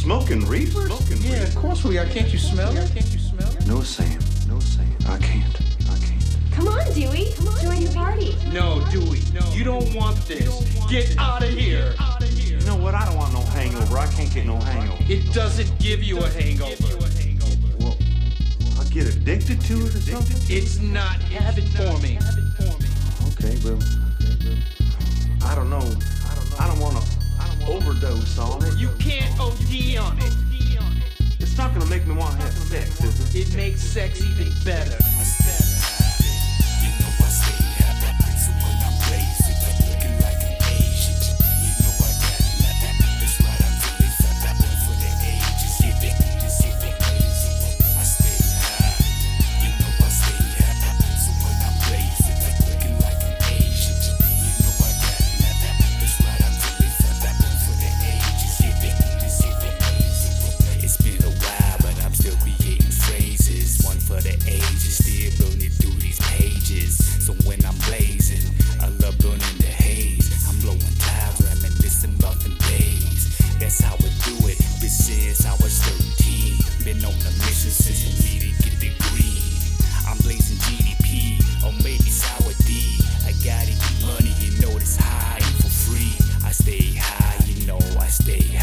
smoking reefer? Smoking Yeah, of course we are. Can't you smell it? Can't you smell it? No, Sam. No, Sam. I can't. I can't. Come on, Dewey. Come on, join the party. No, Dewey. No. You don't want this. Get out of here. You know what? I don't want no hangover. I can't get no hangover. It doesn't give you a hangover. Well, I get addicted to it or something? It's not habit forming. Okay, well, I don't. I don't know. It? Makes sex even better. Stay high, you know I stay high,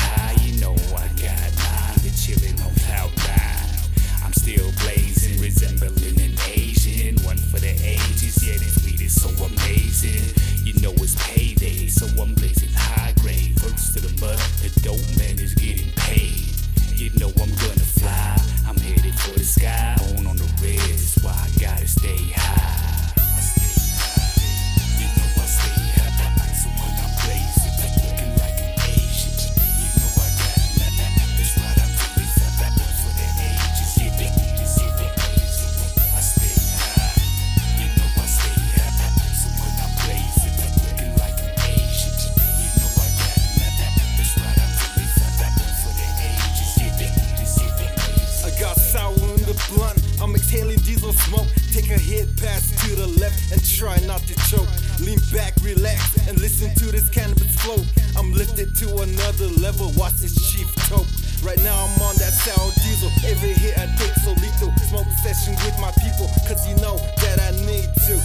Take a hit pass to the left and try not to choke. Lean back, relax, and listen to this cannabis flow. I'm lifted to another level. Watch this chief toke. Right now I'm on that sour diesel. Every hit I take so lethal. Smoke session with my people, cause you know that I need to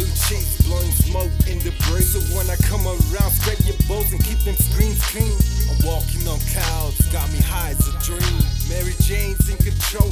blue cheeks, blowing smoke in the breeze. So when I come around, scrape your bows and keep them screens clean. I'm walking on clouds, got me high as a dream. Mary Jane's in control.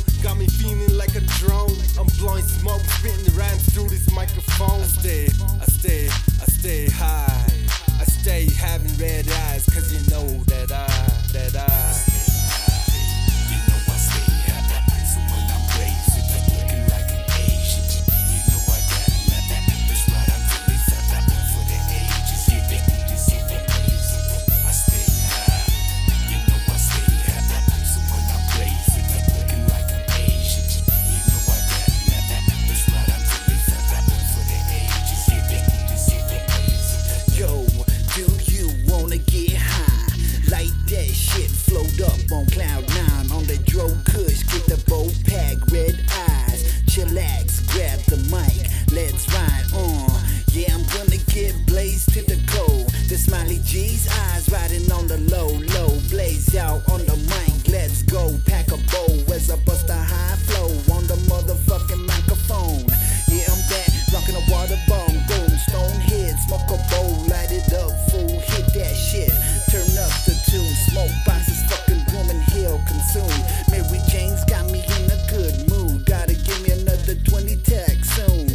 lights out on the mic. Let's go, pack a bowl as I bust a high flow on the motherfucking microphone. Yeah, I'm back, rocking a water bomb, boom, stone head, smoke a bowl, light it up, fool, hit that shit. Turn up the tune, smoke boxes, fucking woman, hell consume. Mary Jane's got me in a good mood, gotta give me another 20 tech soon.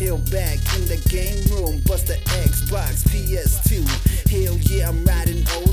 Ill back in the game room, bust the Xbox, PS2. Hell yeah, I'm riding old.